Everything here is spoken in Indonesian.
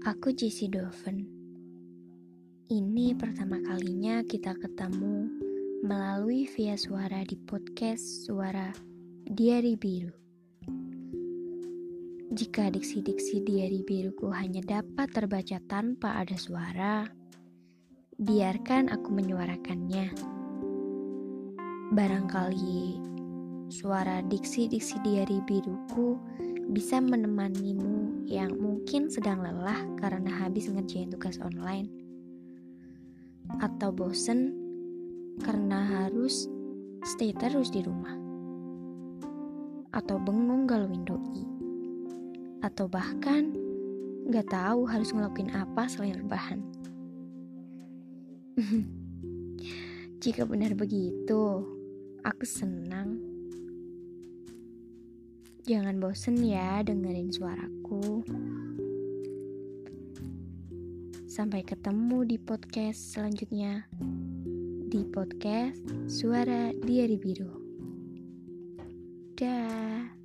Aku Jesse Doven. Ini pertama kalinya kita ketemu melalui via suara di podcast Suara Diari Biru. Jika diksi-diksi Diari Biruku hanya dapat terbaca tanpa ada suara, biarkan aku menyuarakannya. Barangkali suara diksi-diksi Diari Biruku bisa menemanimu yang mungkin sedang lelah karena habis ngerjain tugas online. Atau bosen karena harus stay terus di rumah. Atau bengong galauin doi. Atau bahkan gak tahu harus ngelakuin apa selain rebahan. Jika benar begitu aku senang Jangan bosen ya dengerin suaraku. Sampai ketemu di podcast selanjutnya. Di podcast Suara Diari Biru. Dah.